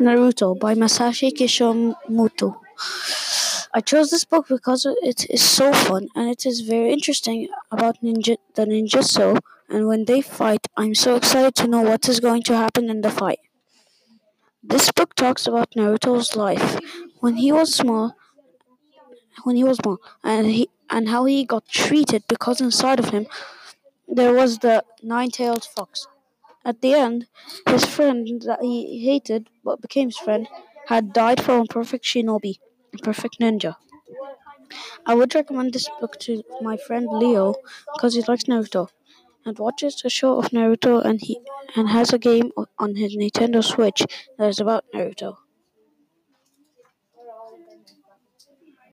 Naruto by Masashi Kishimoto. I chose this book because it is so fun and it is very interesting about ninja the ninjutsu and when they fight I'm so excited to know what is going to happen in the fight. This book talks about Naruto's life when he was small when he was small and he and how he got treated because inside of him there was the nine-tailed fox. At the end, his friend that he hated but became his friend had died from a perfect shinobi, a perfect ninja. I would recommend this book to my friend Leo because he likes Naruto and watches a show of Naruto and he and has a game on his Nintendo Switch that is about Naruto.